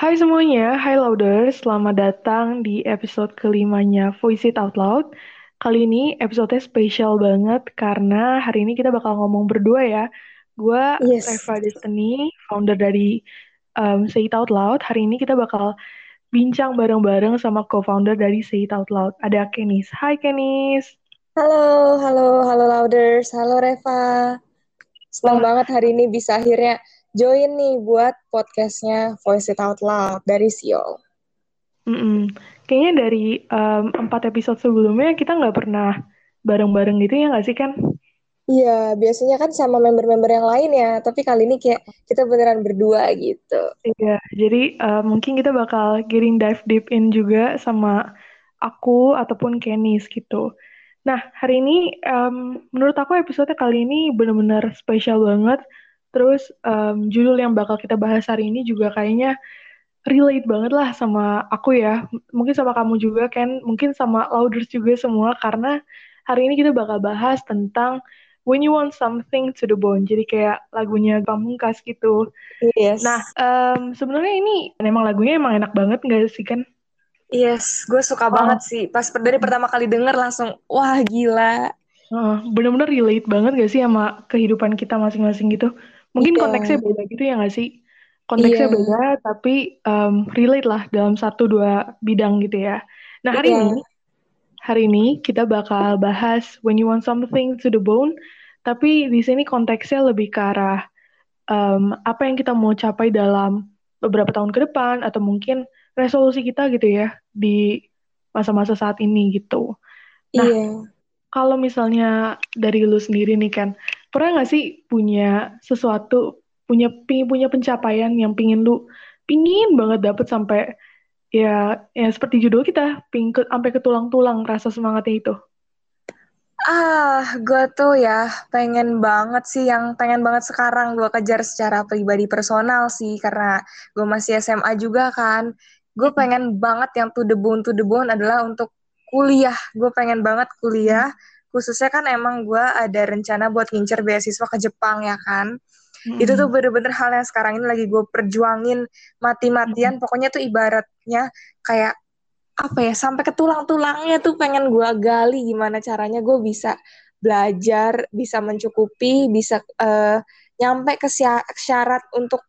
Hai semuanya, hai Louders, selamat datang di episode kelimanya Voice It Out Loud. Kali ini episode spesial banget karena hari ini kita bakal ngomong berdua ya. Gue Yes. Reva Destiny, founder dari um, Say It Out Loud. Hari ini kita bakal bincang bareng-bareng sama co-founder dari Say It Out Loud. Ada Kenis. Hai Kenis. Halo, halo, halo Louders, halo Reva. Senang Wah. banget hari ini bisa akhirnya join nih buat podcastnya Voice It Out Loud dari Seoul. Mm-mm. Kayaknya dari um, empat episode sebelumnya kita nggak pernah bareng-bareng gitu ya nggak sih kan? Iya, biasanya kan sama member-member yang lain ya, tapi kali ini kayak kita beneran berdua gitu. Iya, jadi uh, mungkin kita bakal getting dive deep in juga sama aku ataupun Kenis gitu. Nah, hari ini um, menurut aku episode kali ini benar-benar spesial banget. Terus um, judul yang bakal kita bahas hari ini juga kayaknya relate banget lah sama aku ya. Mungkin sama kamu juga kan, mungkin sama Louders juga semua karena hari ini kita bakal bahas tentang When You Want Something to the Bone. Jadi kayak lagunya Pamungkas gitu. Yes. Nah, em, sebenarnya ini emang lagunya emang enak banget nggak sih kan? yes, gue suka Oh. banget sih. Pas dari pertama kali denger langsung, wah gila. Heeh, bener-bener relate banget gak sih sama kehidupan kita masing-masing gitu? Mungkin Iya. konteksnya beda gitu ya nggak sih? Konteksnya Iya. beda, tapi em, relate lah dalam satu dua bidang gitu ya. Nah, hari Iya. ini, hari ini kita bakal bahas When You Want Something to the Bone, tapi di sini konteksnya lebih ke arah em, apa yang kita mau capai dalam beberapa tahun ke depan, atau mungkin resolusi kita gitu ya, di masa-masa saat ini gitu. Nah, Iya. kalau misalnya dari lu sendiri nih kan, pernah nggak sih punya sesuatu, punya pingin punya pencapaian yang pingin lu pingin banget dapet sampai ya ya seperti judul kita, pingin ke, sampai ke tulang-tulang rasa semangatnya itu. Ah, gue tuh ya pengen banget sih yang pengen banget sekarang gue kejar secara pribadi personal sih karena gue masih SMA juga kan. Gue pengen banget yang to the bone to the bone adalah untuk kuliah. Gue pengen banget kuliah. Khususnya kan emang gue ada rencana buat ngincer beasiswa ke Jepang ya kan. Itu tuh bener-bener hal yang sekarang ini lagi gue perjuangin mati-matian. Pokoknya tuh ibaratnya kayak apa ya sampai ke tulang-tulangnya tuh pengen gue gali gimana caranya gue bisa belajar, bisa mencukupi, bisa eh, nyampe ke sya- syarat untuk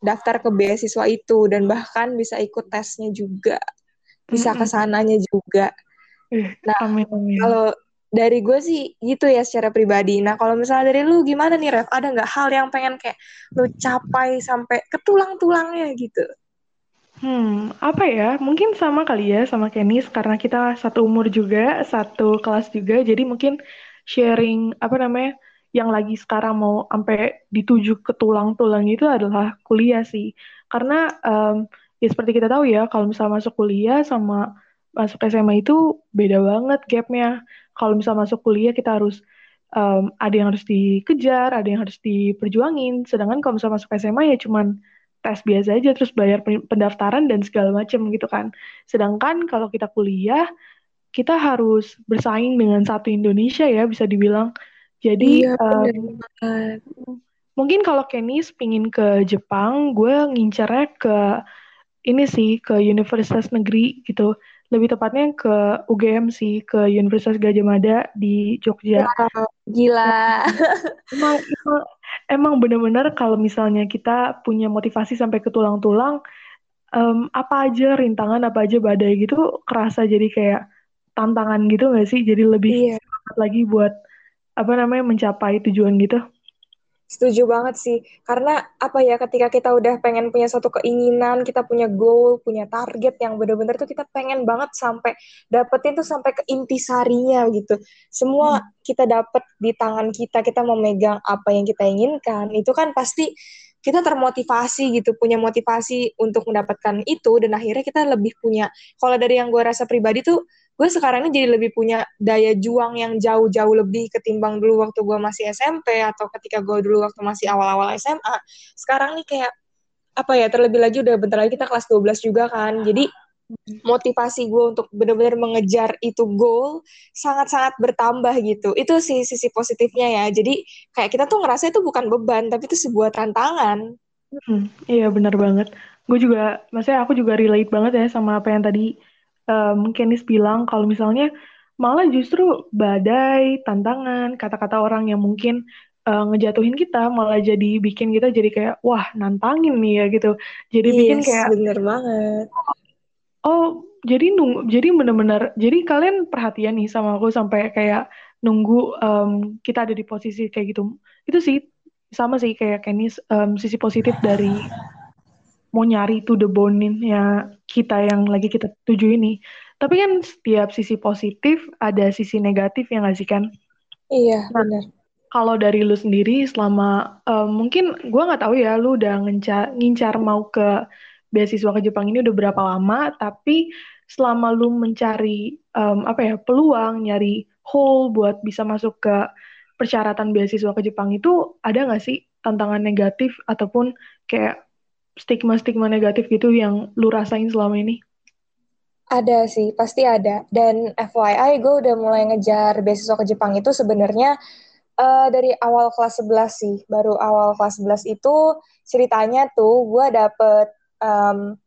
daftar ke beasiswa itu dan bahkan bisa ikut tesnya juga, bisa ke Mm-mm. sananya juga. Nah, amin amin. kalau dari gue sih gitu ya secara pribadi. Nah, kalau misalnya dari lu gimana nih, Rev? Ada nggak hal yang pengen kayak lu capai sampai ke tulang-tulangnya gitu? Hmm, apa ya? Mungkin sama kali ya sama Kenis karena kita satu umur juga, satu kelas juga. Jadi mungkin sharing apa namanya yang lagi sekarang mau sampai dituju ke tulang-tulang itu adalah kuliah sih. Karena em, ya seperti kita tahu ya, kalau misalnya masuk kuliah sama masuk SMA itu beda banget gapnya. Kalau misalnya masuk kuliah kita harus em, ada yang harus dikejar, ada yang harus diperjuangin. Sedangkan kalau misalnya masuk SMA ya cuman tes biasa aja terus bayar pen- pendaftaran dan segala macam gitu kan. Sedangkan kalau kita kuliah kita harus bersaing dengan satu Indonesia ya bisa dibilang. Jadi Iya, banget. mungkin kalau Kenis pingin ke Jepang, gue ngincernya ke ini sih ke Universitas Negeri gitu. Lebih tepatnya ke UGM sih, ke Universitas Gadjah Mada di Jogja. Gila. Emang, emang, emang bener-bener kalau misalnya kita punya motivasi sampai ke tulang-tulang, em, apa aja rintangan, apa aja badai gitu, kerasa jadi kayak tantangan gitu nggak sih? Jadi lebih Iya. semangat lagi buat apa namanya mencapai tujuan gitu. Setuju banget sih, karena apa ya, ketika kita udah pengen punya suatu keinginan, kita punya goal, punya target yang bener-bener tuh kita pengen banget sampai dapetin tuh sampai ke intisarinya gitu. Semua kita dapet di tangan kita, kita memegang apa yang kita inginkan, itu kan pasti kita termotivasi gitu, punya motivasi untuk mendapatkan itu, dan akhirnya kita lebih punya, kalau dari yang gue rasa pribadi tuh, gue sekarang ini jadi lebih punya daya juang yang jauh-jauh lebih ketimbang dulu waktu gue masih SMP atau ketika gue dulu waktu masih awal-awal SMA. Sekarang nih kayak apa ya terlebih lagi udah bentar lagi kita kelas 12 juga kan. Jadi motivasi gue untuk benar-benar mengejar itu goal sangat-sangat bertambah gitu. Itu sih sisi positifnya ya. Jadi kayak kita tuh ngerasa itu bukan beban tapi itu sebuah tantangan. Hmm, iya benar banget. gue juga maksudnya aku juga relate banget ya sama apa yang tadi um, Kenis bilang kalau misalnya malah justru badai tantangan kata-kata orang yang mungkin uh, ngejatuhin kita malah jadi bikin kita jadi kayak wah nantangin nih ya gitu. Jadi yes, bikin kayak bener banget. Oh jadi nunggu jadi bener-bener jadi kalian perhatian nih sama aku sampai kayak nunggu um, kita ada di posisi kayak gitu. Itu sih sama sih kayak Kenis um, sisi positif dari mau nyari to the bone ya kita yang lagi kita tuju ini. Tapi kan setiap sisi positif ada sisi negatif yang nggak sih kan? Iya nah, benar. Kalau dari lu sendiri selama um, mungkin gue nggak tahu ya lu udah ngincar, ngincar mau ke beasiswa ke Jepang ini udah berapa lama, tapi selama lu mencari um, apa ya peluang nyari hole buat bisa masuk ke persyaratan beasiswa ke Jepang itu ada nggak sih tantangan negatif ataupun kayak stigma-stigma negatif gitu yang lu rasain selama ini? Ada sih, pasti ada. Dan FYI, gue udah mulai ngejar beasiswa ke Jepang itu sebenarnya uh, dari awal kelas 11 sih. Baru awal kelas 11 itu ceritanya tuh gue dapet um,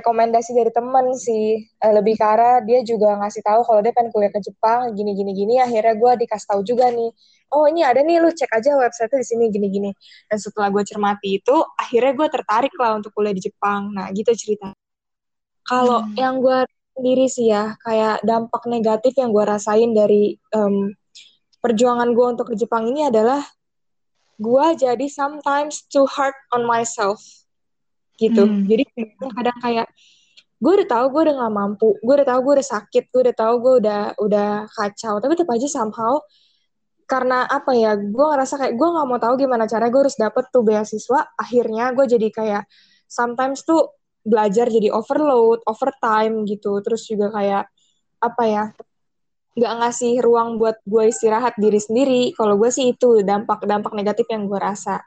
rekomendasi dari temen sih. Uh, lebih karena dia juga ngasih tahu kalau dia pengen kuliah ke Jepang gini gini gini. Akhirnya gue dikasih tahu juga nih oh ini ada nih lu cek aja website di sini gini gini. Dan setelah gue cermati itu akhirnya gue tertarik lah untuk kuliah di Jepang. Nah gitu cerita kalau hmm. yang gue sendiri sih ya kayak dampak negatif yang gue rasain dari um, perjuangan gue untuk ke Jepang ini adalah gue jadi sometimes too hard on myself gitu. Hmm. jadi kadang kayak gue udah tahu gue udah gak mampu gue udah tahu gue udah sakit gue udah tahu gue udah udah kacau. Tapi tetap aja somehow karena apa ya gue ngerasa kayak gue nggak mau tahu gimana cara gue harus dapet tuh beasiswa akhirnya gue jadi kayak sometimes tuh belajar jadi overload overtime gitu. Terus juga kayak apa ya nggak ngasih ruang buat gue istirahat diri sendiri. Kalau gue sih itu dampak dampak negatif yang gue rasa.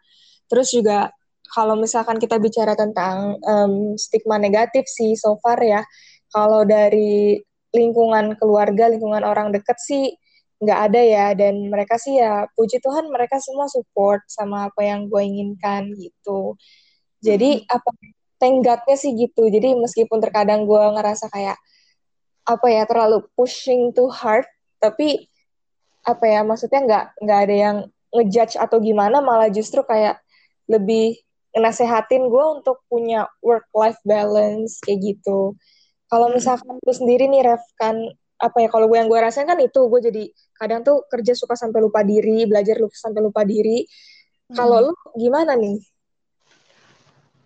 Terus juga kalau misalkan kita bicara tentang um, stigma negatif sih so far ya, kalau dari lingkungan keluarga, lingkungan orang deket sih nggak ada ya dan mereka sih ya puji Tuhan mereka semua support sama apa yang gue inginkan gitu. Jadi hmm. apa tenggatnya sih gitu. Jadi meskipun terkadang gue ngerasa kayak apa ya terlalu pushing too hard, tapi apa ya maksudnya nggak nggak ada yang ngejudge atau gimana malah justru kayak lebih nasehatin gue untuk punya work life balance kayak gitu. Kalau hmm. misalkan gue sendiri nih Ref kan apa ya kalau gue yang gue rasain kan itu gue jadi kadang tuh kerja suka sampai lupa diri, belajar lupa sampai lupa diri. Hmm. Kalau lu gimana nih?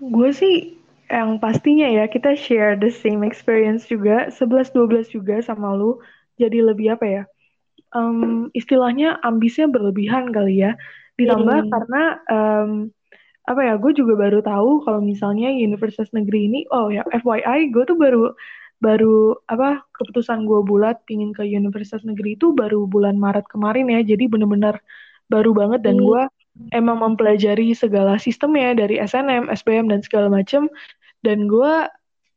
Gue sih yang pastinya ya kita share the same experience juga 11 12 juga sama lu. Jadi lebih apa ya? Um, istilahnya ambisnya berlebihan kali ya. Ditambah hmm. karena um, apa ya gue juga baru tahu kalau misalnya universitas negeri ini oh ya FYI gue tuh baru baru apa keputusan gue bulat pingin ke universitas negeri itu baru bulan Maret kemarin ya jadi bener-bener baru banget dan hmm. gue emang mempelajari segala sistemnya dari SNM, SBM dan segala macem dan gue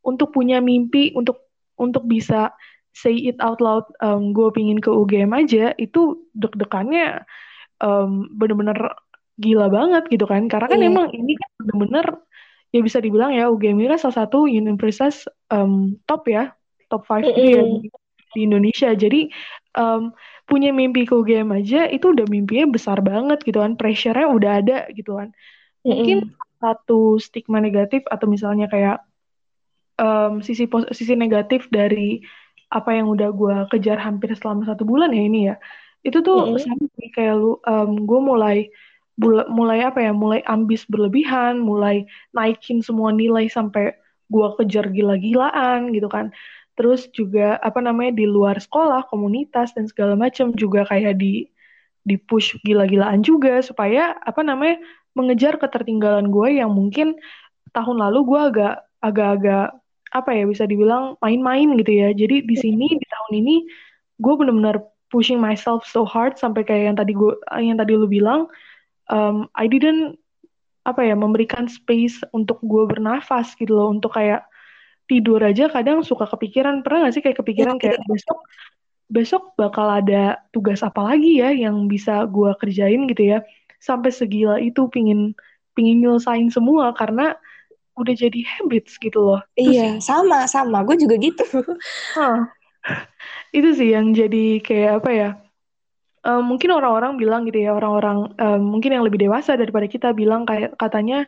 untuk punya mimpi untuk untuk bisa say it out loud um, gue pingin ke UGM aja itu deg-degannya um, bener-bener gila banget gitu kan karena kan yeah. emang ini kan bener-bener ya bisa dibilang ya UGM ini kan salah satu universitas um, top ya top 5 mm -hmm. ya di, di Indonesia jadi um, punya mimpi ke UGM aja itu udah mimpinya besar banget gitu kan pressure-nya udah ada gitu kan mungkin mm -hmm. satu stigma negatif atau misalnya kayak um, sisi sisi negatif dari apa yang udah gue kejar hampir selama satu bulan ya ini ya itu tuh mm -hmm. sama kayak lu um, gue mulai mulai apa ya mulai ambis berlebihan mulai naikin semua nilai sampai gua kejar gila-gilaan gitu kan. Terus juga apa namanya di luar sekolah komunitas dan segala macam juga kayak di di push gila-gilaan juga supaya apa namanya mengejar ketertinggalan gue yang mungkin tahun lalu gue agak agak-agak apa ya bisa dibilang main-main gitu ya. Jadi di sini di tahun ini gue benar-benar pushing myself so hard sampai kayak yang tadi gue yang tadi lu bilang um, I didn't apa ya memberikan space untuk gue bernafas gitu loh untuk kayak tidur aja kadang suka kepikiran pernah gak sih kayak kepikiran iya, kayak iya. besok besok bakal ada tugas apa lagi ya yang bisa gue kerjain gitu ya sampai segila itu pingin pingin nyelesain semua karena udah jadi habits gitu loh. Iya, sama sama. Gue juga gitu. Huh. itu sih yang jadi kayak apa ya? Um, mungkin orang-orang bilang gitu ya, orang-orang um, mungkin yang lebih dewasa daripada kita bilang kayak katanya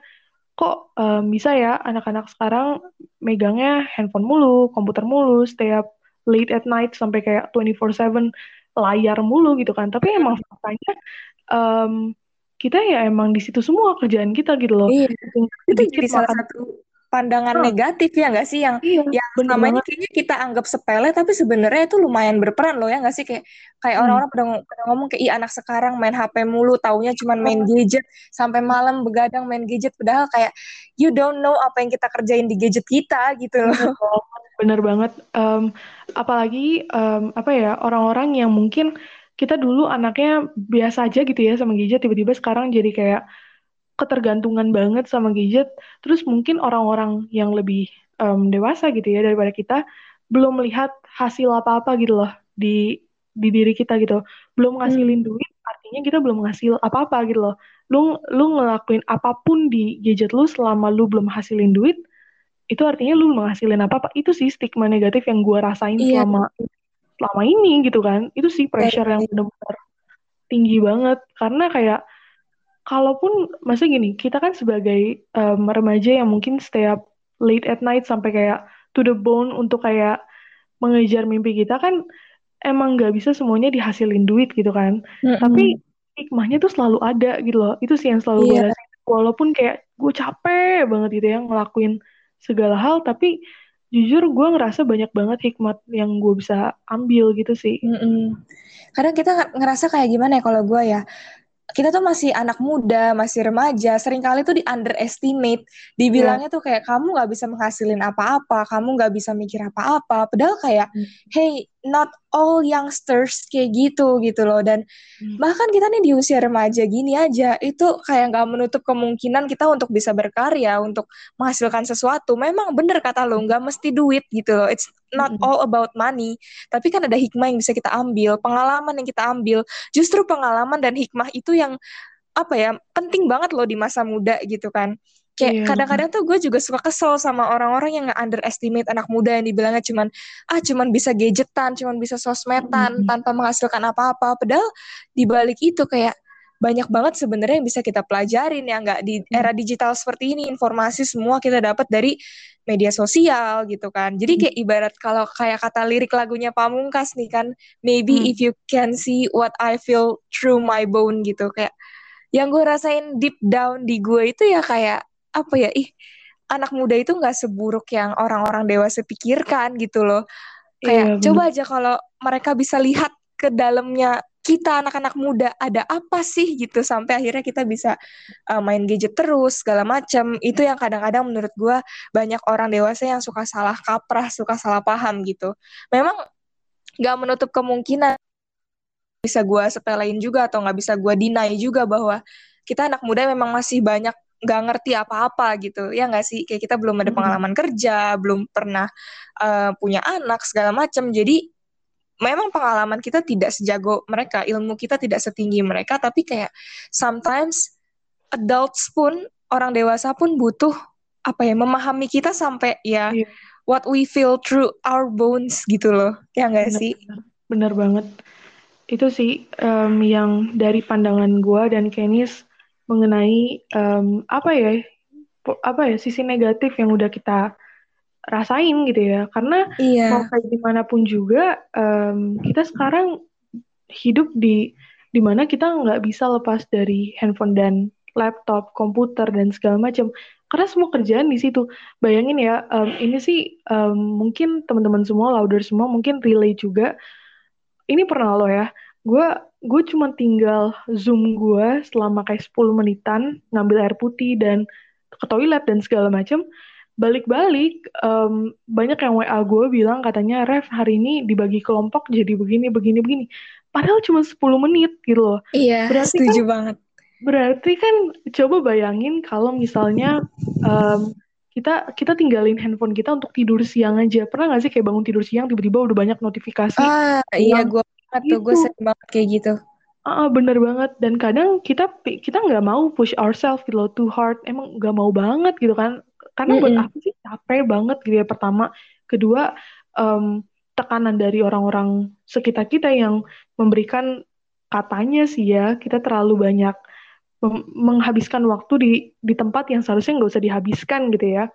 kok um, bisa ya anak-anak sekarang megangnya handphone mulu, komputer mulu, setiap late at night sampai kayak 24/7 layar mulu gitu kan. Tapi emang faktanya um, kita ya emang di situ semua kerjaan kita gitu loh. Iya. Itu jadi salah satu pandangan oh. negatif ya nggak sih? Yang iya, yang ini kayaknya kita anggap sepele tapi sebenarnya itu lumayan berperan loh ya nggak sih? Kayak kayak hmm. orang-orang pada, pada ngomong kayak Ih, anak sekarang main HP mulu taunya cuma main gadget sampai malam begadang main gadget. Padahal kayak you don't know apa yang kita kerjain di gadget kita gitu loh. Bener banget um, apalagi um, apa ya orang-orang yang mungkin kita dulu anaknya biasa aja gitu ya sama gadget tiba-tiba sekarang jadi kayak ketergantungan banget sama gadget. Terus mungkin orang-orang yang lebih um, dewasa gitu ya daripada kita belum melihat hasil apa-apa gitu loh di di diri kita gitu. Belum ngasilin hmm. duit artinya kita belum ngasil apa-apa gitu loh. Lu lu ngelakuin apa pun di gadget lu selama lu belum hasilin duit itu artinya lu menghasilin apa-apa. Itu sih stigma negatif yang gue rasain iya. selama selama ini gitu kan. Itu sih pressure yang benar-benar tinggi banget. Karena kayak kalaupun masa gini, kita kan sebagai um, remaja yang mungkin setiap late at night sampai kayak to the bone untuk kayak mengejar mimpi kita kan emang nggak bisa semuanya dihasilin duit gitu kan. Mm -hmm. Tapi hikmahnya tuh selalu ada gitu loh. Itu sih yang selalu yeah. gue rasain. Walaupun kayak gue capek banget gitu ya ngelakuin segala hal, tapi jujur gue ngerasa banyak banget hikmat yang gue bisa ambil gitu sih. Mm -hmm. Kadang kita ngerasa kayak gimana ya kalau gue ya, kita tuh masih anak muda, masih remaja, sering kali tuh di underestimate, dibilangnya yeah. tuh kayak kamu nggak bisa menghasilin apa-apa, kamu nggak bisa mikir apa-apa, padahal kayak, hmm. hey, not all youngsters kayak gitu gitu loh. Dan hmm. bahkan kita nih di usia remaja gini aja itu kayak nggak menutup kemungkinan kita untuk bisa berkarya untuk menghasilkan sesuatu. Memang bener kata lo nggak mesti duit gitu loh. It's not hmm. all about money. Tapi kan ada hikmah yang bisa kita ambil pengalaman yang kita ambil. Justru pengalaman dan hikmah itu yang apa ya penting banget loh di masa muda gitu kan kayak iya. kadang-kadang tuh gue juga suka kesel sama orang-orang yang underestimate anak muda yang dibilangnya cuman ah cuman bisa gadgetan cuman bisa sosmedan mm -hmm. tanpa menghasilkan apa-apa padahal di balik itu kayak banyak banget sebenarnya yang bisa kita pelajarin ya nggak di era digital seperti ini informasi semua kita dapat dari media sosial gitu kan jadi kayak ibarat kalau kayak kata lirik lagunya Pamungkas nih kan maybe hmm. if you can see what I feel through my bone gitu kayak yang gue rasain deep down di gue itu ya kayak apa ya ih anak muda itu nggak seburuk yang orang-orang dewasa pikirkan gitu loh. Kayak iya, coba aja kalau mereka bisa lihat ke dalamnya kita anak-anak muda ada apa sih gitu sampai akhirnya kita bisa uh, main gadget terus segala macam itu yang kadang-kadang menurut gue banyak orang dewasa yang suka salah kaprah suka salah paham gitu. Memang nggak menutup kemungkinan bisa gue sepelein juga atau nggak bisa gue deny juga bahwa kita anak muda memang masih banyak nggak ngerti apa-apa gitu. Ya nggak sih? Kayak kita belum ada pengalaman hmm. kerja belum pernah uh, punya anak segala macam jadi memang pengalaman kita tidak sejago mereka ilmu kita tidak setinggi mereka tapi kayak sometimes adults pun orang dewasa pun butuh apa ya memahami kita sampai ya yeah. what we feel through our bones gitu loh. Ya nggak sih? bener banget. Itu sih um, yang dari pandangan gue dan Kenis mengenai um, apa ya apa ya sisi negatif yang udah kita rasain gitu ya. Karena iya. mau kayak gimana pun juga um, kita sekarang hidup di di mana kita nggak bisa lepas dari handphone dan laptop komputer dan segala macam. Karena semua kerjaan di situ. Bayangin ya um, ini sih um, mungkin teman-teman semua louder semua mungkin relay juga. Ini pernah lo ya gue gue cuma tinggal zoom gue selama kayak 10 menitan ngambil air putih dan ke toilet dan segala macam balik-balik um, banyak yang WA gue bilang katanya Ref hari ini dibagi kelompok jadi begini begini begini. Padahal cuma 10 menit gitu loh. Iya berarti setuju kan, banget. berarti kan coba bayangin kalau misalnya um, kita kita tinggalin handphone kita untuk tidur siang aja. Pernah gak sih kayak bangun tidur siang tiba-tiba udah banyak notifikasi ah iya gue atau gue sering banget kayak gitu Ah, uh, bener banget. Dan kadang kita kita nggak mau push ourselves gitu loh too hard. Emang nggak mau banget gitu kan. karena mm -mm. buat aku sih capek banget gitu ya pertama kedua um, tekanan dari orang-orang sekitar kita yang memberikan katanya sih ya kita terlalu banyak menghabiskan waktu di di tempat yang seharusnya nggak usah dihabiskan gitu ya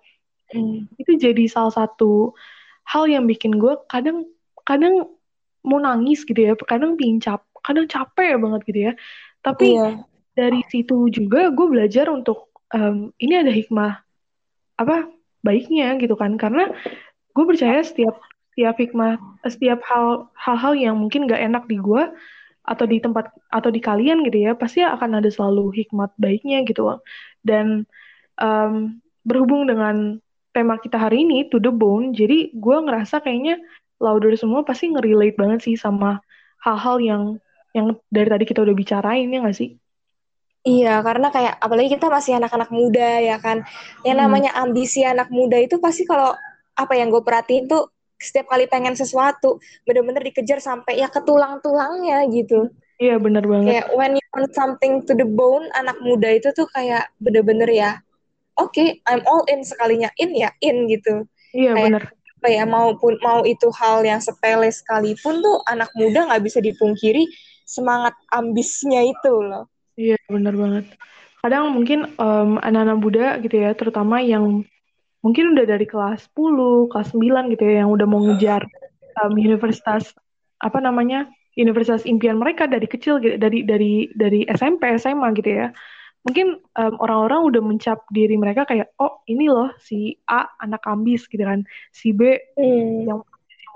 hmm. itu jadi salah satu hal yang bikin gue kadang kadang mau nangis gitu ya kadang pincap kadang capek banget gitu ya. Tapi iya. dari situ juga gue belajar untuk um, ini ada hikmah apa baiknya gitu kan. Karena gue percaya setiap setiap hikmah setiap hal hal-hal yang mungkin gak enak di gue atau di tempat atau di kalian gitu ya pasti akan ada selalu hikmat baiknya gitu. Dan um, berhubung dengan tema kita hari ini to the bone jadi gue ngerasa kayaknya louder semua pasti ngerelate banget sih sama hal-hal yang yang dari tadi kita udah bicarain ya gak sih? Iya, karena kayak apalagi kita masih anak-anak muda ya kan. Yang hmm. namanya ambisi anak muda itu pasti kalau apa yang gue perhatiin tuh setiap kali pengen sesuatu bener-bener dikejar sampai ya ke tulang-tulangnya gitu. Iya bener banget. Kayak when you want something to the bone anak muda itu tuh kayak bener-bener ya oke okay, I'm all in sekalinya. In ya in gitu. Iya kayak, bener apa ya maupun mau itu hal yang sepele sekalipun tuh anak muda nggak bisa dipungkiri semangat ambisnya itu loh iya bener banget kadang mungkin um, anak-anak muda gitu ya terutama yang mungkin udah dari kelas 10, kelas 9 gitu ya yang udah mau ngejar um, universitas apa namanya? universitas impian mereka dari kecil gitu, dari dari dari SMP, SMA gitu ya. Mungkin um, orang-orang udah mencap diri mereka kayak oh ini loh si A anak ambis gitu kan, si B hmm. yang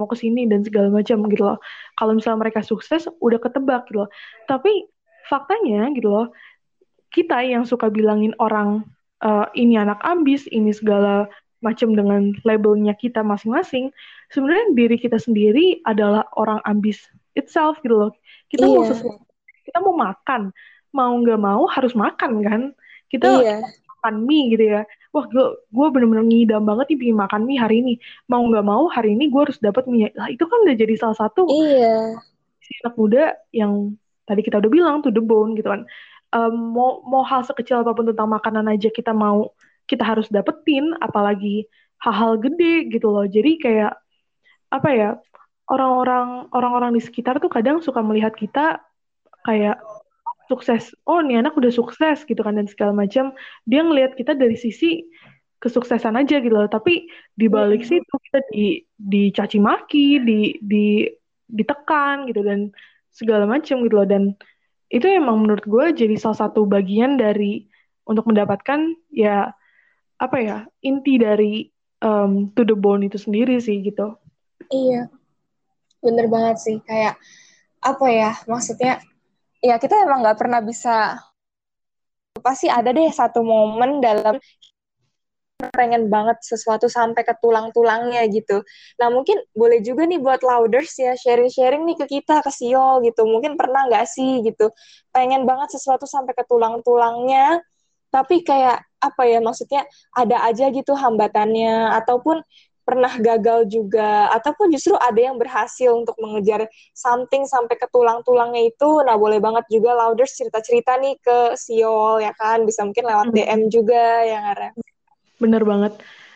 mau ke sini dan segala macam gitu loh. Kalau misalnya mereka sukses udah ketebak gitu loh. Tapi faktanya gitu loh, kita yang suka bilangin orang uh, ini anak ambis, ini segala macam dengan labelnya kita masing-masing, sebenarnya diri kita sendiri adalah orang ambis itself gitu loh. Kita iya. mau sesuatu, kita mau makan, mau nggak mau harus makan kan. Kita iya. makan mie gitu ya. Wah, gue gue bener-bener ngidam banget nih bikin makan mie hari ini. Mau nggak mau hari ini gue harus dapat mie. Lah itu kan udah jadi salah satu iya. si anak muda yang tadi kita udah bilang tuh the bone gitu kan um, mau mau hal sekecil apa pun tentang makanan aja kita mau kita harus dapetin apalagi hal-hal gede gitu loh jadi kayak apa ya orang-orang orang-orang di sekitar tuh kadang suka melihat kita kayak sukses. Oh nih anak udah sukses gitu kan dan segala macam. Dia ngelihat kita dari sisi kesuksesan aja gitu loh. Tapi di balik hmm. situ kita di dicaci maki di di ditekan gitu dan segala macam gitu loh. Dan itu emang menurut gue jadi salah satu bagian dari untuk mendapatkan ya apa ya inti dari um, to the bone itu sendiri sih gitu. Iya, bener banget sih. Kayak apa ya maksudnya ya kita emang nggak pernah bisa pasti ada deh satu momen dalam pengen banget sesuatu sampai ke tulang-tulangnya gitu. Nah mungkin boleh juga nih buat louders ya sharing-sharing nih ke kita ke Siol gitu. Mungkin pernah nggak sih gitu pengen banget sesuatu sampai ke tulang-tulangnya, tapi kayak apa ya maksudnya ada aja gitu hambatannya ataupun pernah gagal juga ataupun justru ada yang berhasil untuk mengejar something sampai ke tulang-tulangnya itu nah boleh banget juga louders cerita-cerita nih ke Siol ya kan bisa mungkin lewat DM juga ya Ngara Bener banget.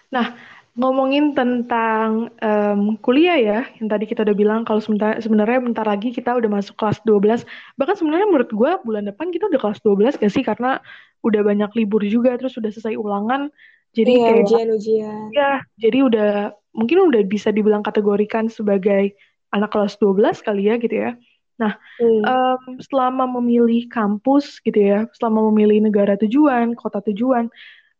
Nah, ngomongin tentang um, kuliah ya, yang tadi kita udah bilang kalau sebenarnya bentar lagi kita udah masuk kelas 12. Bahkan sebenarnya menurut gue bulan depan kita udah kelas 12 gak sih? Karena udah banyak libur juga, terus udah selesai ulangan. Jadi iya, kayak ujian-ujian. Ya, jadi udah mungkin udah bisa dibilang kategorikan sebagai anak kelas 12 kali ya gitu ya. Nah, hmm. um, selama memilih kampus gitu ya, selama memilih negara tujuan, kota tujuan,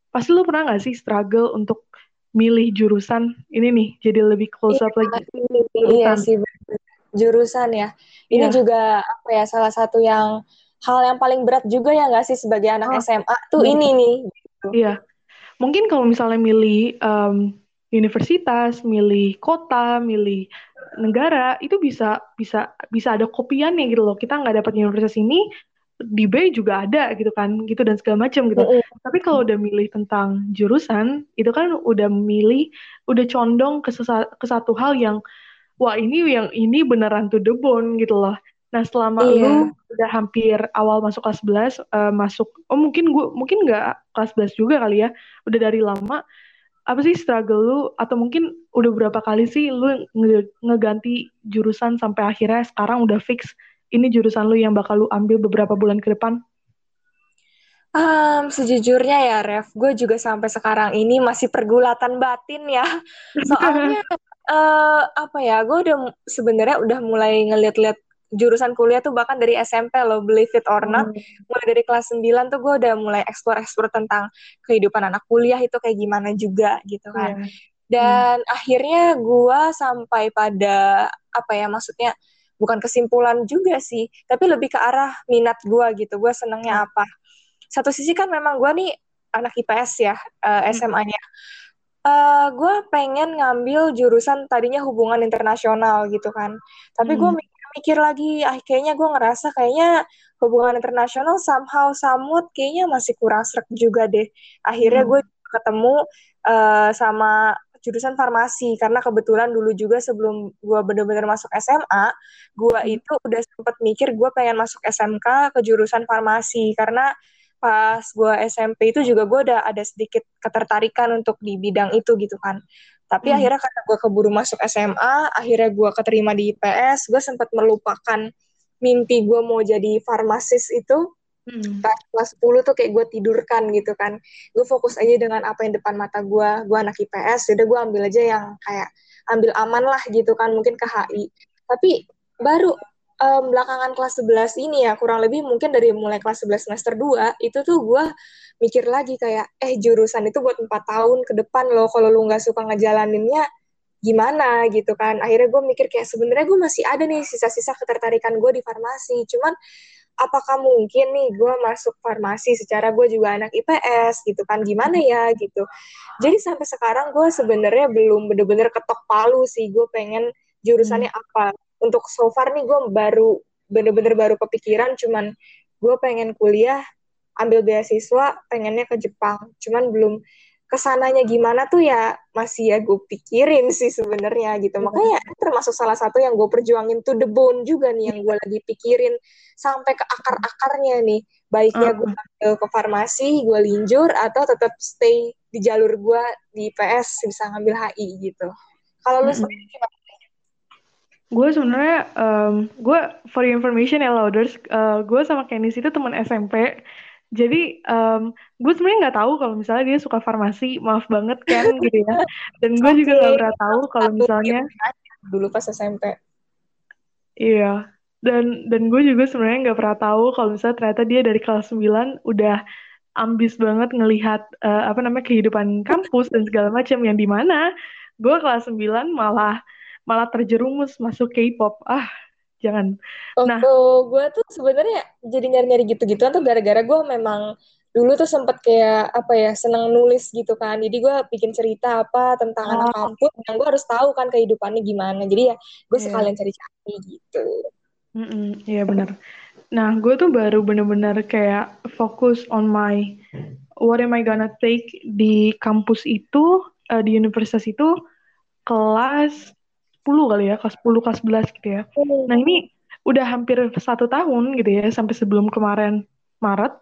pasti lu pernah gak sih struggle untuk milih jurusan ini nih jadi lebih close up iya, lagi iya sih jurusan ya ini yeah. juga apa ya salah satu yang hal yang paling berat juga ya nggak sih sebagai anak oh. SMA tuh yeah. ini nih gitu. iya mungkin kalau misalnya milih um, universitas milih kota milih negara itu bisa bisa bisa ada kopiannya gitu loh kita nggak dapat universitas ini di B juga ada gitu kan gitu dan segala macam gitu. Mm -hmm. Tapi kalau udah milih tentang jurusan itu kan udah milih udah condong ke, sesa, ke satu hal yang wah ini yang ini beneran to the bone gitu loh. Nah selama iya. lu udah hampir awal masuk kelas 11 uh, masuk oh mungkin gua mungkin nggak kelas 11 juga kali ya udah dari lama apa sih struggle lu atau mungkin udah berapa kali sih lu nge ngeganti jurusan sampai akhirnya sekarang udah fix ini jurusan lu yang bakal lu ambil beberapa bulan ke depan? Um, sejujurnya ya, Rev, gue juga sampai sekarang ini masih pergulatan batin ya. Soalnya uh, apa ya, gue udah sebenarnya udah mulai ngeliat-liat jurusan kuliah tuh bahkan dari SMP loh, believe it or not. Hmm. Mulai dari kelas 9 tuh gue udah mulai explore-explore tentang kehidupan anak kuliah itu kayak gimana juga gitu kan. Yeah. Dan hmm. akhirnya gue sampai pada apa ya maksudnya bukan kesimpulan juga sih, tapi lebih ke arah minat gue gitu. Gue senengnya hmm. apa. Satu sisi kan memang gue nih anak IPS ya, uh, eh, SMA-nya. Uh, eh, gue pengen ngambil jurusan tadinya hubungan internasional gitu kan. Tapi hmm. Mikir lagi, ah kayaknya gue ngerasa kayaknya hubungan internasional somehow somewhat kayaknya masih kurang serak juga deh. Akhirnya hmm. gue ketemu uh, sama jurusan farmasi karena kebetulan dulu juga sebelum gue bener-bener masuk SMA, gue hmm. itu udah sempet mikir gue pengen masuk SMK ke jurusan farmasi karena pas gue SMP itu juga gue udah ada sedikit ketertarikan untuk di bidang itu gitu kan. Tapi hmm. akhirnya karena gue keburu masuk SMA, akhirnya gue keterima di IPS, gue sempat melupakan mimpi gue mau jadi farmasis itu. Hmm. Kelas 10 tuh kayak gue tidurkan gitu kan. Gue fokus aja dengan apa yang depan mata gue. Gue anak IPS, jadi gue ambil aja yang kayak ambil aman lah gitu kan, mungkin ke HI. Tapi baru um, belakangan kelas 11 ini ya, kurang lebih mungkin dari mulai kelas 11 semester 2, itu tuh gue mikir lagi kayak eh jurusan itu buat empat tahun ke depan loh kalau lu nggak suka ngejalaninnya gimana? Gitu kan. Akhirnya gue mikir kayak sebenarnya gue masih ada nih sisa-sisa ketertarikan gue di farmasi cuman apakah mungkin nih gue masuk farmasi secara gue juga anak IPS gitu kan. Gimana ya? Gitu. Jadi sampai sekarang gue sebenarnya belum bener-bener ketok palu sih gue pengen jurusannya hmm. apa untuk so far nih gue baru bener-bener baru kepikiran cuman gue pengen kuliah ambil beasiswa pengennya ke Jepang. Cuman belum ke sananya gimana tuh ya masih ya gue pikirin sih sebenarnya gitu. Iya. makanya termasuk salah satu yang gue perjuangin tuh the bone juga nih yang gue lagi pikirin sampai ke akar-akarnya nih. Baiknya gue ambil ke farmasi gue linjur atau tetap stay di jalur gue di PS bisa ngambil HI gitu. Kalau lu sendiri gimana gue sebenarnya um, gue for information ya loaders uh, gue sama Kenis itu teman SMP jadi um, gue sebenarnya nggak tahu kalau misalnya dia suka farmasi. Maaf banget kan gitu ya. Dan gue okay. juga nggak pernah tahu kalau misalnya dulu pas SMP iya. Dan dan gue juga sebenarnya nggak pernah tahu kalau misalnya ternyata dia dari kelas 9 udah ambis banget ngelihat uh, apa namanya kehidupan kampus dan segala macam. Yang di mana? Gue kelas 9 malah malah terjerumus masuk K-pop ah jangan. Oh, nah, gue tuh sebenarnya jadi nyari-nyari gitu-gituan tuh gara-gara gue memang dulu tuh sempet kayak apa ya senang nulis gitu kan. Jadi gue bikin cerita apa tentang oh. anak kampus yang gue harus tahu kan kehidupannya gimana. Jadi ya gue yeah. sekalian cari-cari gitu. Iya mm -mm, bener. Nah, gue tuh baru bener-bener kayak fokus on my what am I gonna take di kampus itu, uh, di universitas itu kelas 10 kali ya, kelas 10, kelas 11 gitu ya. Hmm. Nah ini udah hampir satu tahun gitu ya, sampai sebelum kemarin Maret,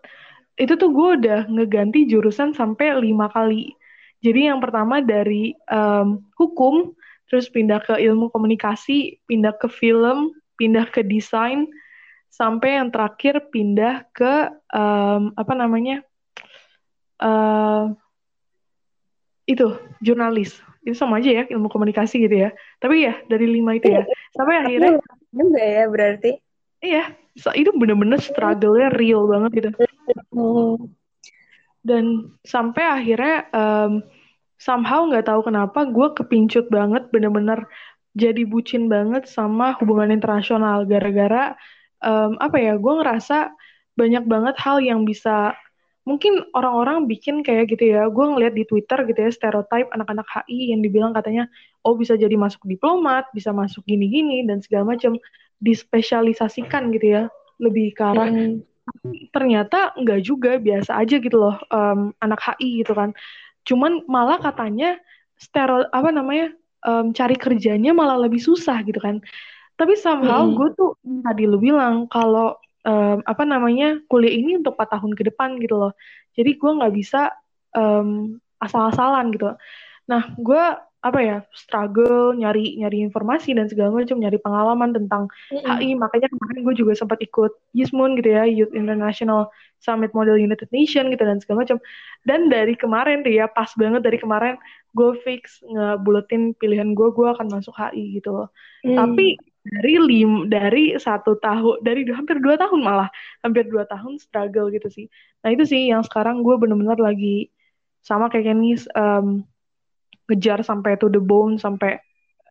itu tuh gue udah ngeganti jurusan sampai lima kali. Jadi yang pertama dari um, hukum, terus pindah ke ilmu komunikasi, pindah ke film, pindah ke desain, sampai yang terakhir pindah ke um, apa namanya uh, itu jurnalis. Itu sama aja ya ilmu komunikasi gitu ya. Tapi ya dari lima itu ya. Sampai akhirnya juga ya berarti. Iya so, itu bener-bener struggle-nya real banget gitu. Dan sampai akhirnya um, somehow nggak tahu kenapa gue kepincut banget bener-bener jadi bucin banget sama hubungan internasional. Gara-gara um, apa ya gue ngerasa banyak banget hal yang bisa mungkin orang-orang bikin kayak gitu ya gue ngeliat di Twitter gitu ya stereotype anak-anak HI yang dibilang katanya oh bisa jadi masuk diplomat bisa masuk gini-gini dan segala macam dispesialisasikan gitu ya lebih ke arah hmm. ternyata nggak juga biasa aja gitu loh um, anak HI gitu kan cuman malah katanya stereo apa namanya um, cari kerjanya malah lebih susah gitu kan tapi somehow hmm. gue tuh tadi lu bilang kalau um, apa namanya kuliah ini untuk 4 tahun ke depan gitu loh. Jadi gue nggak bisa um, asal-asalan gitu. Nah, gue apa ya struggle nyari nyari informasi dan segala macam nyari pengalaman tentang mm-hmm. HI makanya kemarin gue juga sempat ikut YISMUN gitu ya Youth International Summit Model United Nation gitu dan segala macam. Dan dari kemarin tuh ya pas banget dari kemarin gue fix ngebuletin pilihan gue gue akan masuk HI gitu loh. Mm. tapi dari lim dari satu tahun dari hampir dua tahun malah hampir dua tahun struggle gitu sih nah itu sih yang sekarang gue bener-bener lagi sama kayak Kenis um, ngejar sampai to the bone sampai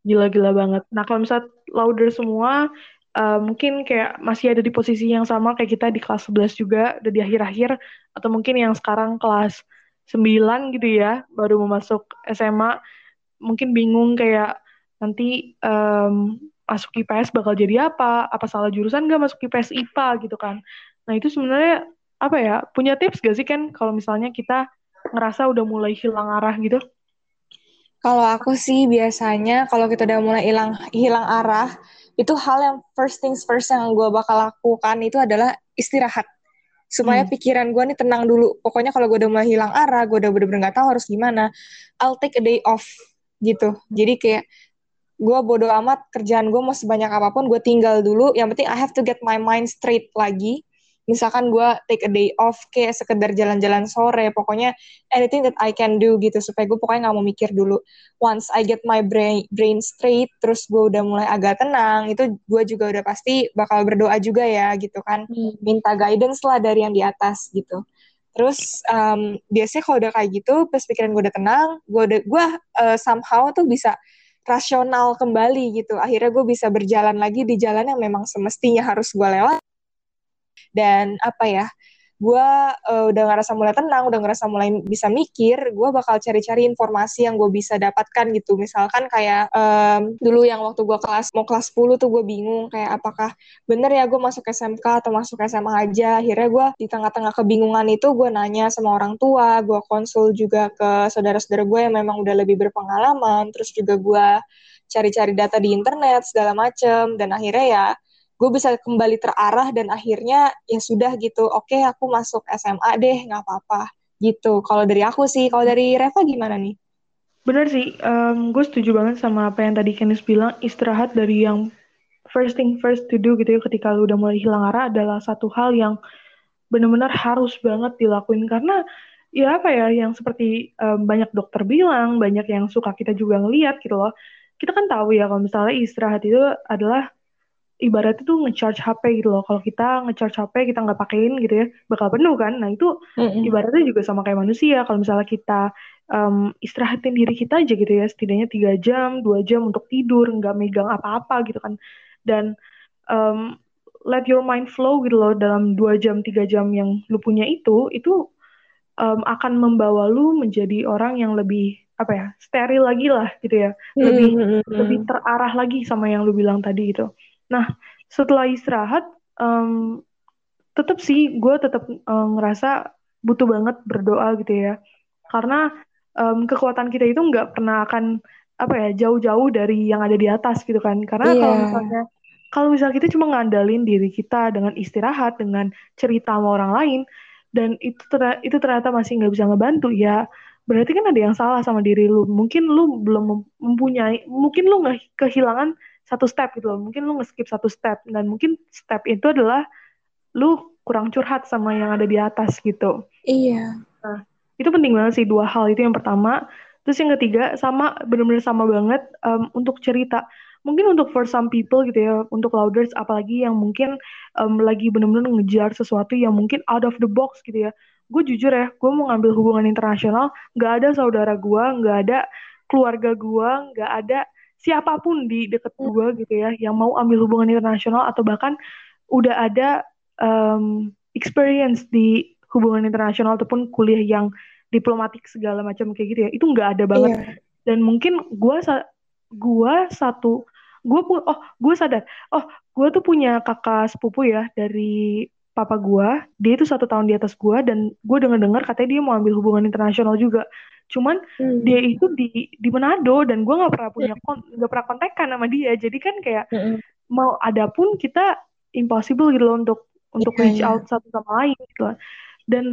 gila-gila banget. Nah kalau misalnya louder semua uh, mungkin kayak masih ada di posisi yang sama kayak kita di kelas 11 juga udah di akhir-akhir atau mungkin yang sekarang kelas 9 gitu ya baru mau masuk SMA mungkin bingung kayak nanti um, masuk IPS bakal jadi apa apa salah jurusan gak masuk IPS IPA gitu kan nah itu sebenarnya apa ya punya tips gak sih kan kalau misalnya kita ngerasa udah mulai hilang arah gitu kalau aku sih biasanya kalau kita udah mulai hilang hilang arah, itu hal yang first things first yang gue bakal lakukan itu adalah istirahat. Supaya hmm. pikiran gue nih tenang dulu. Pokoknya kalau gue udah mulai hilang arah, gue udah bener-bener gak tahu harus gimana, I'll take a day off gitu. Jadi kayak gue bodo amat kerjaan gue mau sebanyak apa pun, gue tinggal dulu. Yang penting I have to get my mind straight lagi. Misalkan gue take a day off kayak sekedar jalan-jalan sore. Pokoknya anything that I can do gitu supaya gue pokoknya nggak mau mikir dulu. Once I get my brain brain straight terus gue udah mulai agak tenang itu gue juga udah pasti bakal berdoa juga ya gitu kan. Hmm. minta guidance lah dari yang di atas gitu. Terus um, biasanya kalau udah kayak gitu pas pikiran gue udah tenang gue udah gue uh, somehow tuh bisa rasional kembali gitu. Akhirnya gue bisa berjalan lagi di jalan yang memang semestinya harus gue lewat. Dan apa ya gue uh, udah ngerasa mulai tenang, udah ngerasa mulai bisa mikir, gue bakal cari-cari informasi yang gue bisa dapatkan gitu. Misalkan kayak um, dulu yang waktu gue kelas mau kelas 10 tuh gue bingung kayak apakah bener ya gue masuk SMK atau masuk SMA aja. Akhirnya gue di tengah-tengah kebingungan itu gue nanya sama orang tua, gue konsul juga ke saudara-saudara gue yang memang udah lebih berpengalaman, terus juga gue cari-cari data di internet segala macem dan akhirnya ya gue bisa kembali terarah dan akhirnya ya sudah gitu oke okay, aku masuk SMA deh nggak apa-apa gitu. Kalau dari aku sih kalau dari Reva gimana nih? Bener sih um, gue setuju banget sama apa yang tadi Kenis bilang istirahat dari yang first thing first to do gitu ya ketika lu udah mulai hilang arah adalah satu hal yang benar-benar harus banget dilakuin. Karena ya apa ya yang seperti um, banyak dokter bilang banyak yang suka kita juga ngeliat gitu loh. Kita kan tahu ya kalau misalnya istirahat itu adalah ibaratnya tuh ngecharge HP gitu loh. Kalau kita ngecharge HP kita nggak pakein gitu ya, bakal penuh kan. Nah itu mm-hmm. ibaratnya juga sama kayak manusia. Kalau misalnya kita um, istirahatin diri kita aja gitu ya, setidaknya tiga jam, dua jam untuk tidur, nggak megang apa-apa gitu kan. Dan um, let your mind flow gitu loh dalam dua jam, tiga jam yang lu punya itu, itu um, akan membawa lu menjadi orang yang lebih apa ya steril lagi lah gitu ya lebih mm-hmm. lebih terarah lagi sama yang lu bilang tadi gitu Nah, setelah istirahat, um, tetap sih gue tetap um, ngerasa butuh banget berdoa gitu ya. Karena um, kekuatan kita itu nggak pernah akan apa ya jauh-jauh dari yang ada di atas gitu kan. Karena yeah. kalau misalnya kalau misalnya kita cuma ngandalin diri kita dengan istirahat, dengan cerita sama orang lain, dan itu ternyata, itu ternyata masih nggak bisa ngebantu ya berarti kan ada yang salah sama diri lu mungkin lu belum mempunyai mungkin lu nggak kehilangan satu step gitu loh. Mungkin lu nge-skip satu step dan mungkin step itu adalah lu kurang curhat sama yang ada di atas gitu. Iya. Nah, itu penting banget sih dua hal itu yang pertama. Terus yang ketiga sama benar-benar sama banget um, untuk cerita. Mungkin untuk for some people gitu ya, untuk louders apalagi yang mungkin um, lagi benar-benar ngejar sesuatu yang mungkin out of the box gitu ya. Gue jujur ya, gue mau ngambil hubungan internasional, nggak ada saudara gue, nggak ada keluarga gue, nggak ada siapa pun di deket hmm. gue gitu ya yang mau ambil hubungan internasional atau bahkan udah ada um, experience di hubungan internasional ataupun kuliah yang diplomatik segala macam kayak gitu ya itu nggak ada banget yeah. dan mungkin gue sa gua satu gue pun oh gue sadar oh gue tuh punya kakak sepupu ya dari papa gue dia itu satu tahun di atas gue dan gue dengar dengar katanya dia mau ambil hubungan internasional juga cuman hmm. dia itu di di Manado dan gue nggak pernah punya nggak kon, pernah kontekan sama dia jadi kan kayak hmm. mau ada pun kita impossible gitu loh untuk untuk yeah, reach yeah. out satu sama lain gitu loh. dan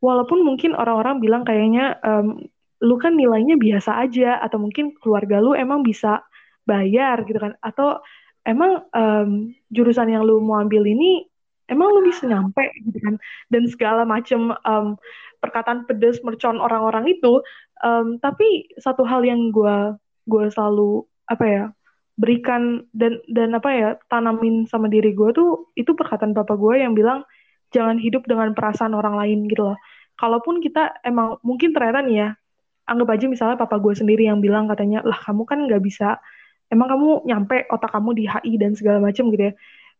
walaupun mungkin orang-orang bilang kayaknya um, lu kan nilainya biasa aja atau mungkin keluarga lu emang bisa bayar gitu kan atau emang um, jurusan yang lu mau ambil ini emang lu bisa nyampe gitu kan dan segala macam um, perkataan pedes mercon orang-orang itu um, tapi satu hal yang gue gue selalu apa ya berikan dan dan apa ya tanamin sama diri gue tuh itu perkataan papa gue yang bilang jangan hidup dengan perasaan orang lain gitu loh. Kalaupun kita emang mungkin ternyata nih ya anggap aja misalnya papa gue sendiri yang bilang katanya lah kamu kan nggak bisa emang kamu nyampe otak kamu di HI dan segala macam gitu ya.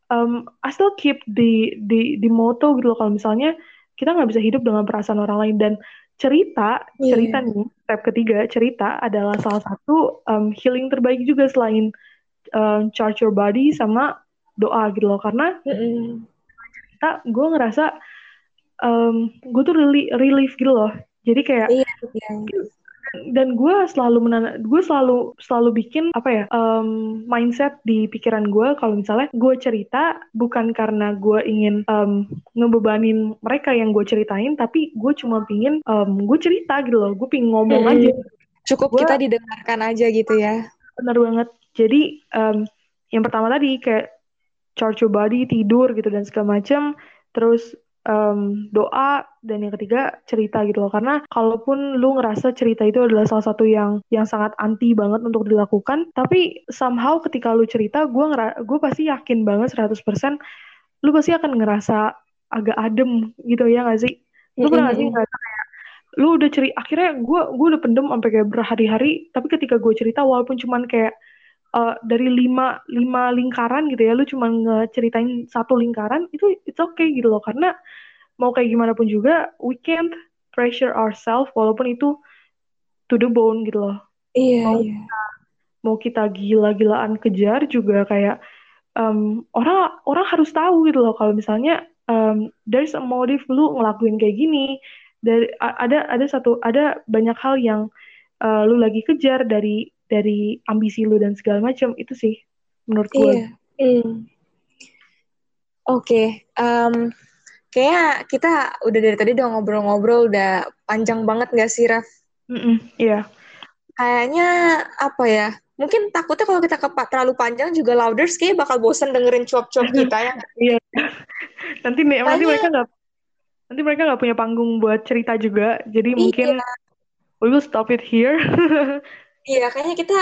Um, I still keep di di di moto gitu loh kalau misalnya kita nggak bisa hidup dengan perasaan orang lain dan cerita yeah. cerita nih step ketiga cerita adalah salah satu um, healing terbaik juga selain um, charge your body sama doa gitu loh karena mm -hmm. cerita gue ngerasa um, gue tuh really relief gitu loh jadi kayak yeah, yeah dan gue selalu menana gue selalu selalu bikin apa ya um, mindset di pikiran gue. Kalau misalnya gue cerita bukan karena gue ingin um, ngebebanin mereka yang gue ceritain tapi gue cuma pingin um, gue cerita gitu loh. Gue pingin ngomong hmm. aja. Cukup gua, kita didengarkan aja gitu ya. Benar banget. Jadi um, yang pertama tadi kayak charge your body tidur gitu dan segala macam terus um, doa dan yang ketiga cerita gitu loh. Karena kalaupun lu ngerasa cerita itu adalah salah satu yang yang sangat anti banget untuk dilakukan tapi somehow ketika lu cerita gue gue pasti yakin banget 100% lu pasti akan ngerasa agak adem gitu ya gak sih? Lu pernah gak sih ngerasa kayak lu udah cerita akhirnya gue gue udah pendem sampai kayak berhari-hari tapi ketika gue cerita walaupun cuman kayak uh, dari lima lima lingkaran gitu ya lu cuma ngeceritain satu lingkaran itu it's okay gitu loh. Karena mau kayak gimana pun juga we can't pressure ourselves walaupun itu to the bone gitu loh. Iya mau iya. kita, mau kita gila-gilaan kejar juga kayak um, orang orang harus tahu gitu loh kalau misalnya um, there's a motive lu ngelakuin kayak gini. Dari ada ada satu ada banyak hal yang uh, lu lagi kejar dari dari ambisi lu dan segala macam itu sih menurut gue. Iya. Mm. Oke, okay. um, kayak kita udah dari tadi udah ngobrol-ngobrol udah panjang banget gak sih Raf? Mm -mm, iya. Kayaknya apa ya? Mungkin takutnya kalau kita ke terlalu panjang juga louders kayak bakal bosen dengerin cuap-cuap kita ya. Iya. nanti nih, nanti mereka nggak nanti mereka nggak punya panggung buat cerita juga. Jadi iya. mungkin we will stop it here. Iya, kayaknya kita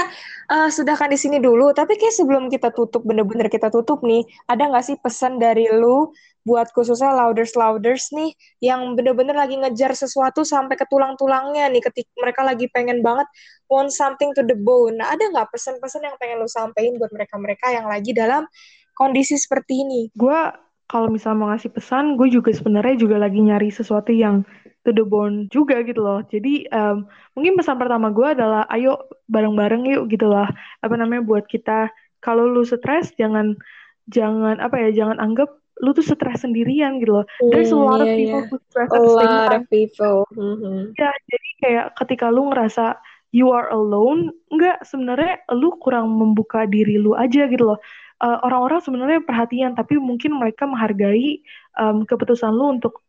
uh, sudahkan di sini dulu. Tapi kayak sebelum kita tutup, bener-bener kita tutup nih, ada nggak sih pesan dari lu buat khususnya louders-louders nih yang bener-bener lagi ngejar sesuatu sampai ke tulang-tulangnya nih ketika mereka lagi pengen banget want something to the bone. Nah, ada nggak pesan-pesan yang pengen lu sampein buat mereka-mereka yang lagi dalam kondisi seperti ini? Gue kalau misalnya mau ngasih pesan, gue juga sebenarnya juga lagi nyari sesuatu yang to the bone juga gitu loh. Jadi um, mungkin pesan pertama gue adalah ayo bareng-bareng yuk gitu lah. Apa namanya buat kita kalau lu stres jangan jangan apa ya jangan anggap lu tuh stres sendirian gitu loh. Mm, There's a lot yeah, of people yeah. who stress a lot of people. Mm-hmm. Ya jadi kayak ketika lu ngerasa you are alone, enggak sebenarnya lu kurang membuka diri lu aja gitu loh. Uh, orang-orang sebenarnya perhatian tapi mungkin mereka menghargai um, keputusan lu untuk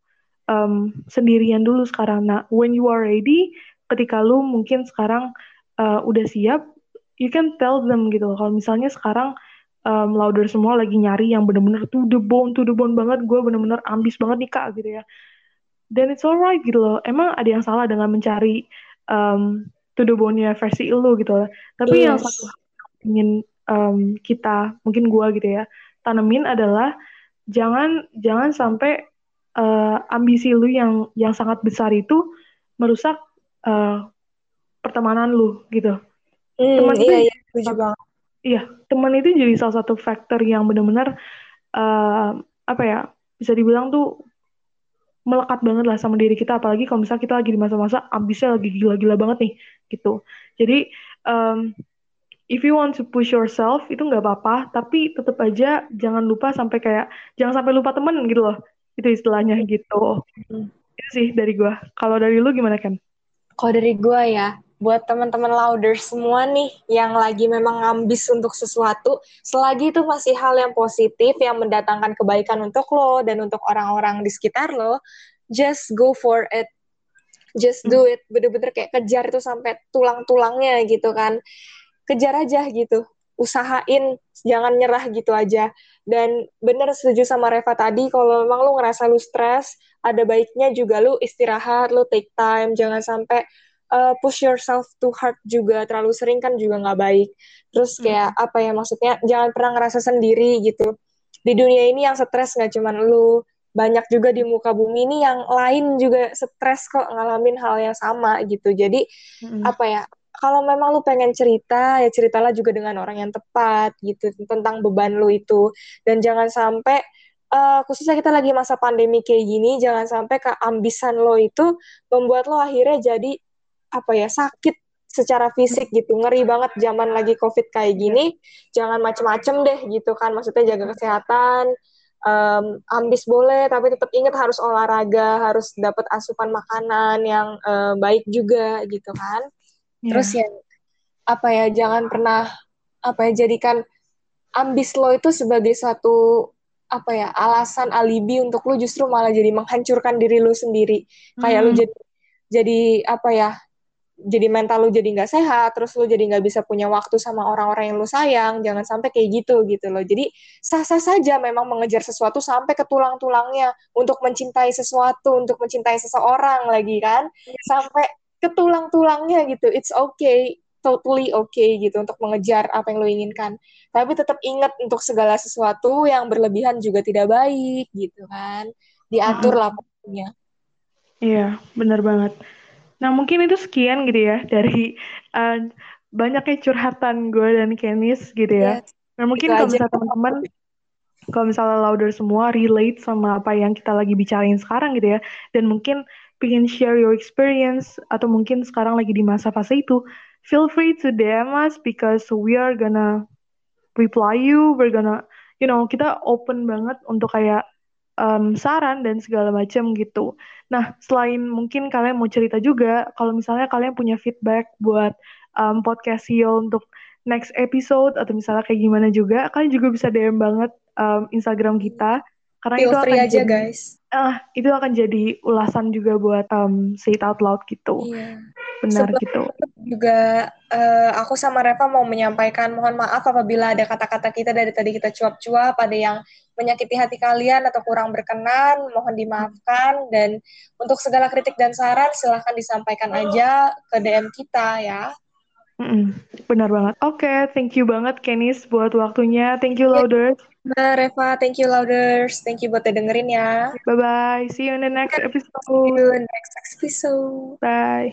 um, sendirian dulu sekarang. Nah, when you are ready, ketika lu mungkin sekarang uh, udah siap, you can tell them gitu. Kalau misalnya sekarang um, louder semua lagi nyari yang bener-bener to the bone, to the bone banget, gue bener-bener ambis banget nih kak gitu ya. Dan it's alright gitu loh. Emang ada yang salah dengan mencari um, to the bone-nya versi lu gitu loh. Tapi yes. yang satu ingin um, kita, mungkin gue gitu ya, tanemin adalah jangan jangan sampai uh, ambisi lu yang yang sangat besar itu merusak uh, pertemanan lu gitu. Hmm, teman iya, iya, setuju banget. Iya, teman itu jadi salah satu faktor yang benar-benar uh, apa ya bisa dibilang tuh melekat banget lah sama diri kita apalagi kalau misalnya kita lagi di masa-masa ambisnya lagi gila-gila banget nih gitu jadi um, if you want to push yourself itu nggak apa-apa tapi tetap aja jangan lupa sampai kayak jangan sampai lupa temen gitu loh itu istilahnya gitu. Hmm. itu sih dari gue kalau dari lu gimana kan kalau dari gue ya buat teman-teman louder semua nih yang lagi memang ngambis untuk sesuatu, selagi itu masih hal yang positif yang mendatangkan kebaikan untuk lo dan untuk orang-orang di sekitar lo, just go for it. just do it. Bener-bener kayak kejar itu sampai tulang-tulangnya gitu kan kejar aja gitu usahain jangan nyerah gitu aja dan bener setuju sama Reva tadi kalau memang lu ngerasa lu stres ada baiknya juga lu istirahat lu take time jangan sampai uh, push yourself too hard juga terlalu sering kan juga nggak baik terus hmm. kayak hmm. apa ya maksudnya jangan pernah ngerasa sendiri gitu di dunia ini yang stres nggak cuman lu banyak juga di muka bumi ini yang lain juga stres kok ngalamin hal yang sama gitu jadi hmm. apa ya kalau memang lu pengen cerita ya ceritalah juga dengan orang yang tepat gitu tentang beban lu itu. Dan jangan sampai uh, khususnya kita lagi masa pandemi kayak gini jangan sampai keambisan lo itu membuat lo akhirnya jadi apa ya sakit secara fisik gitu. Ngeri banget zaman lagi covid kayak gini. Jangan macem-macem deh gitu kan maksudnya jaga kesehatan um, ambis boleh tapi tetap ingat harus olahraga harus dapat asupan makanan yang uh, baik juga gitu kan Yeah. Terus yang apa ya jangan pernah apa ya jadikan ambis lo itu sebagai satu apa ya alasan alibi untuk lo justru malah jadi menghancurkan diri lo sendiri kayak lo hmm. jadi jadi apa ya jadi mental lo jadi nggak sehat terus lo jadi nggak bisa punya waktu sama orang-orang yang lo sayang jangan sampai kayak gitu gitu loh jadi sah-sah saja memang mengejar sesuatu sampai ke tulang-tulangnya untuk mencintai sesuatu untuk mencintai seseorang lagi kan iya. sampai ke tulang-tulangnya gitu. It's okay totally okay gitu untuk mengejar apa yang lo inginkan. Tapi tetap ingat untuk segala sesuatu yang berlebihan juga tidak baik gitu kan. Diatur lah pokoknya iya benar banget. Nah mungkin itu sekian gitu ya dari uh, banyaknya curhatan gue dan Kenis gitu ya. Yes. nah mungkin kalau misalnya teman-teman kalau misalnya louder semua relate sama apa yang kita lagi bicarain sekarang gitu ya. Dan mungkin pengen share your experience atau mungkin sekarang lagi di masa fase itu, feel free to DM us because we are gonna reply you, we're gonna, you know, kita open banget untuk kayak um, saran dan segala macam gitu. Nah, selain mungkin kalian mau cerita juga, kalau misalnya kalian punya feedback buat um, podcast Heal untuk next episode atau misalnya kayak gimana juga, kalian juga bisa DM banget um, Instagram kita. Karena Feel itu free aja jadi, guys uh, itu akan jadi ulasan juga buat um, say it out loud gitu. Iya. Benar Sebelum gitu. Juga uh, aku sama Reva mau menyampaikan mohon maaf apabila ada kata-kata kita dari tadi kita cuap-cuap, ada yang menyakiti hati kalian atau kurang berkenan, mohon dimaafkan dan untuk segala kritik dan saran silahkan disampaikan aja ke DM kita ya. Mm -mm, benar banget. Oke, okay, thank you banget Kenis buat waktunya. Thank you Louders. Nah, Reva, thank you Louders. Thank you buat dengerin ya. Bye-bye. See you in the next episode. See you in the next episode. Bye.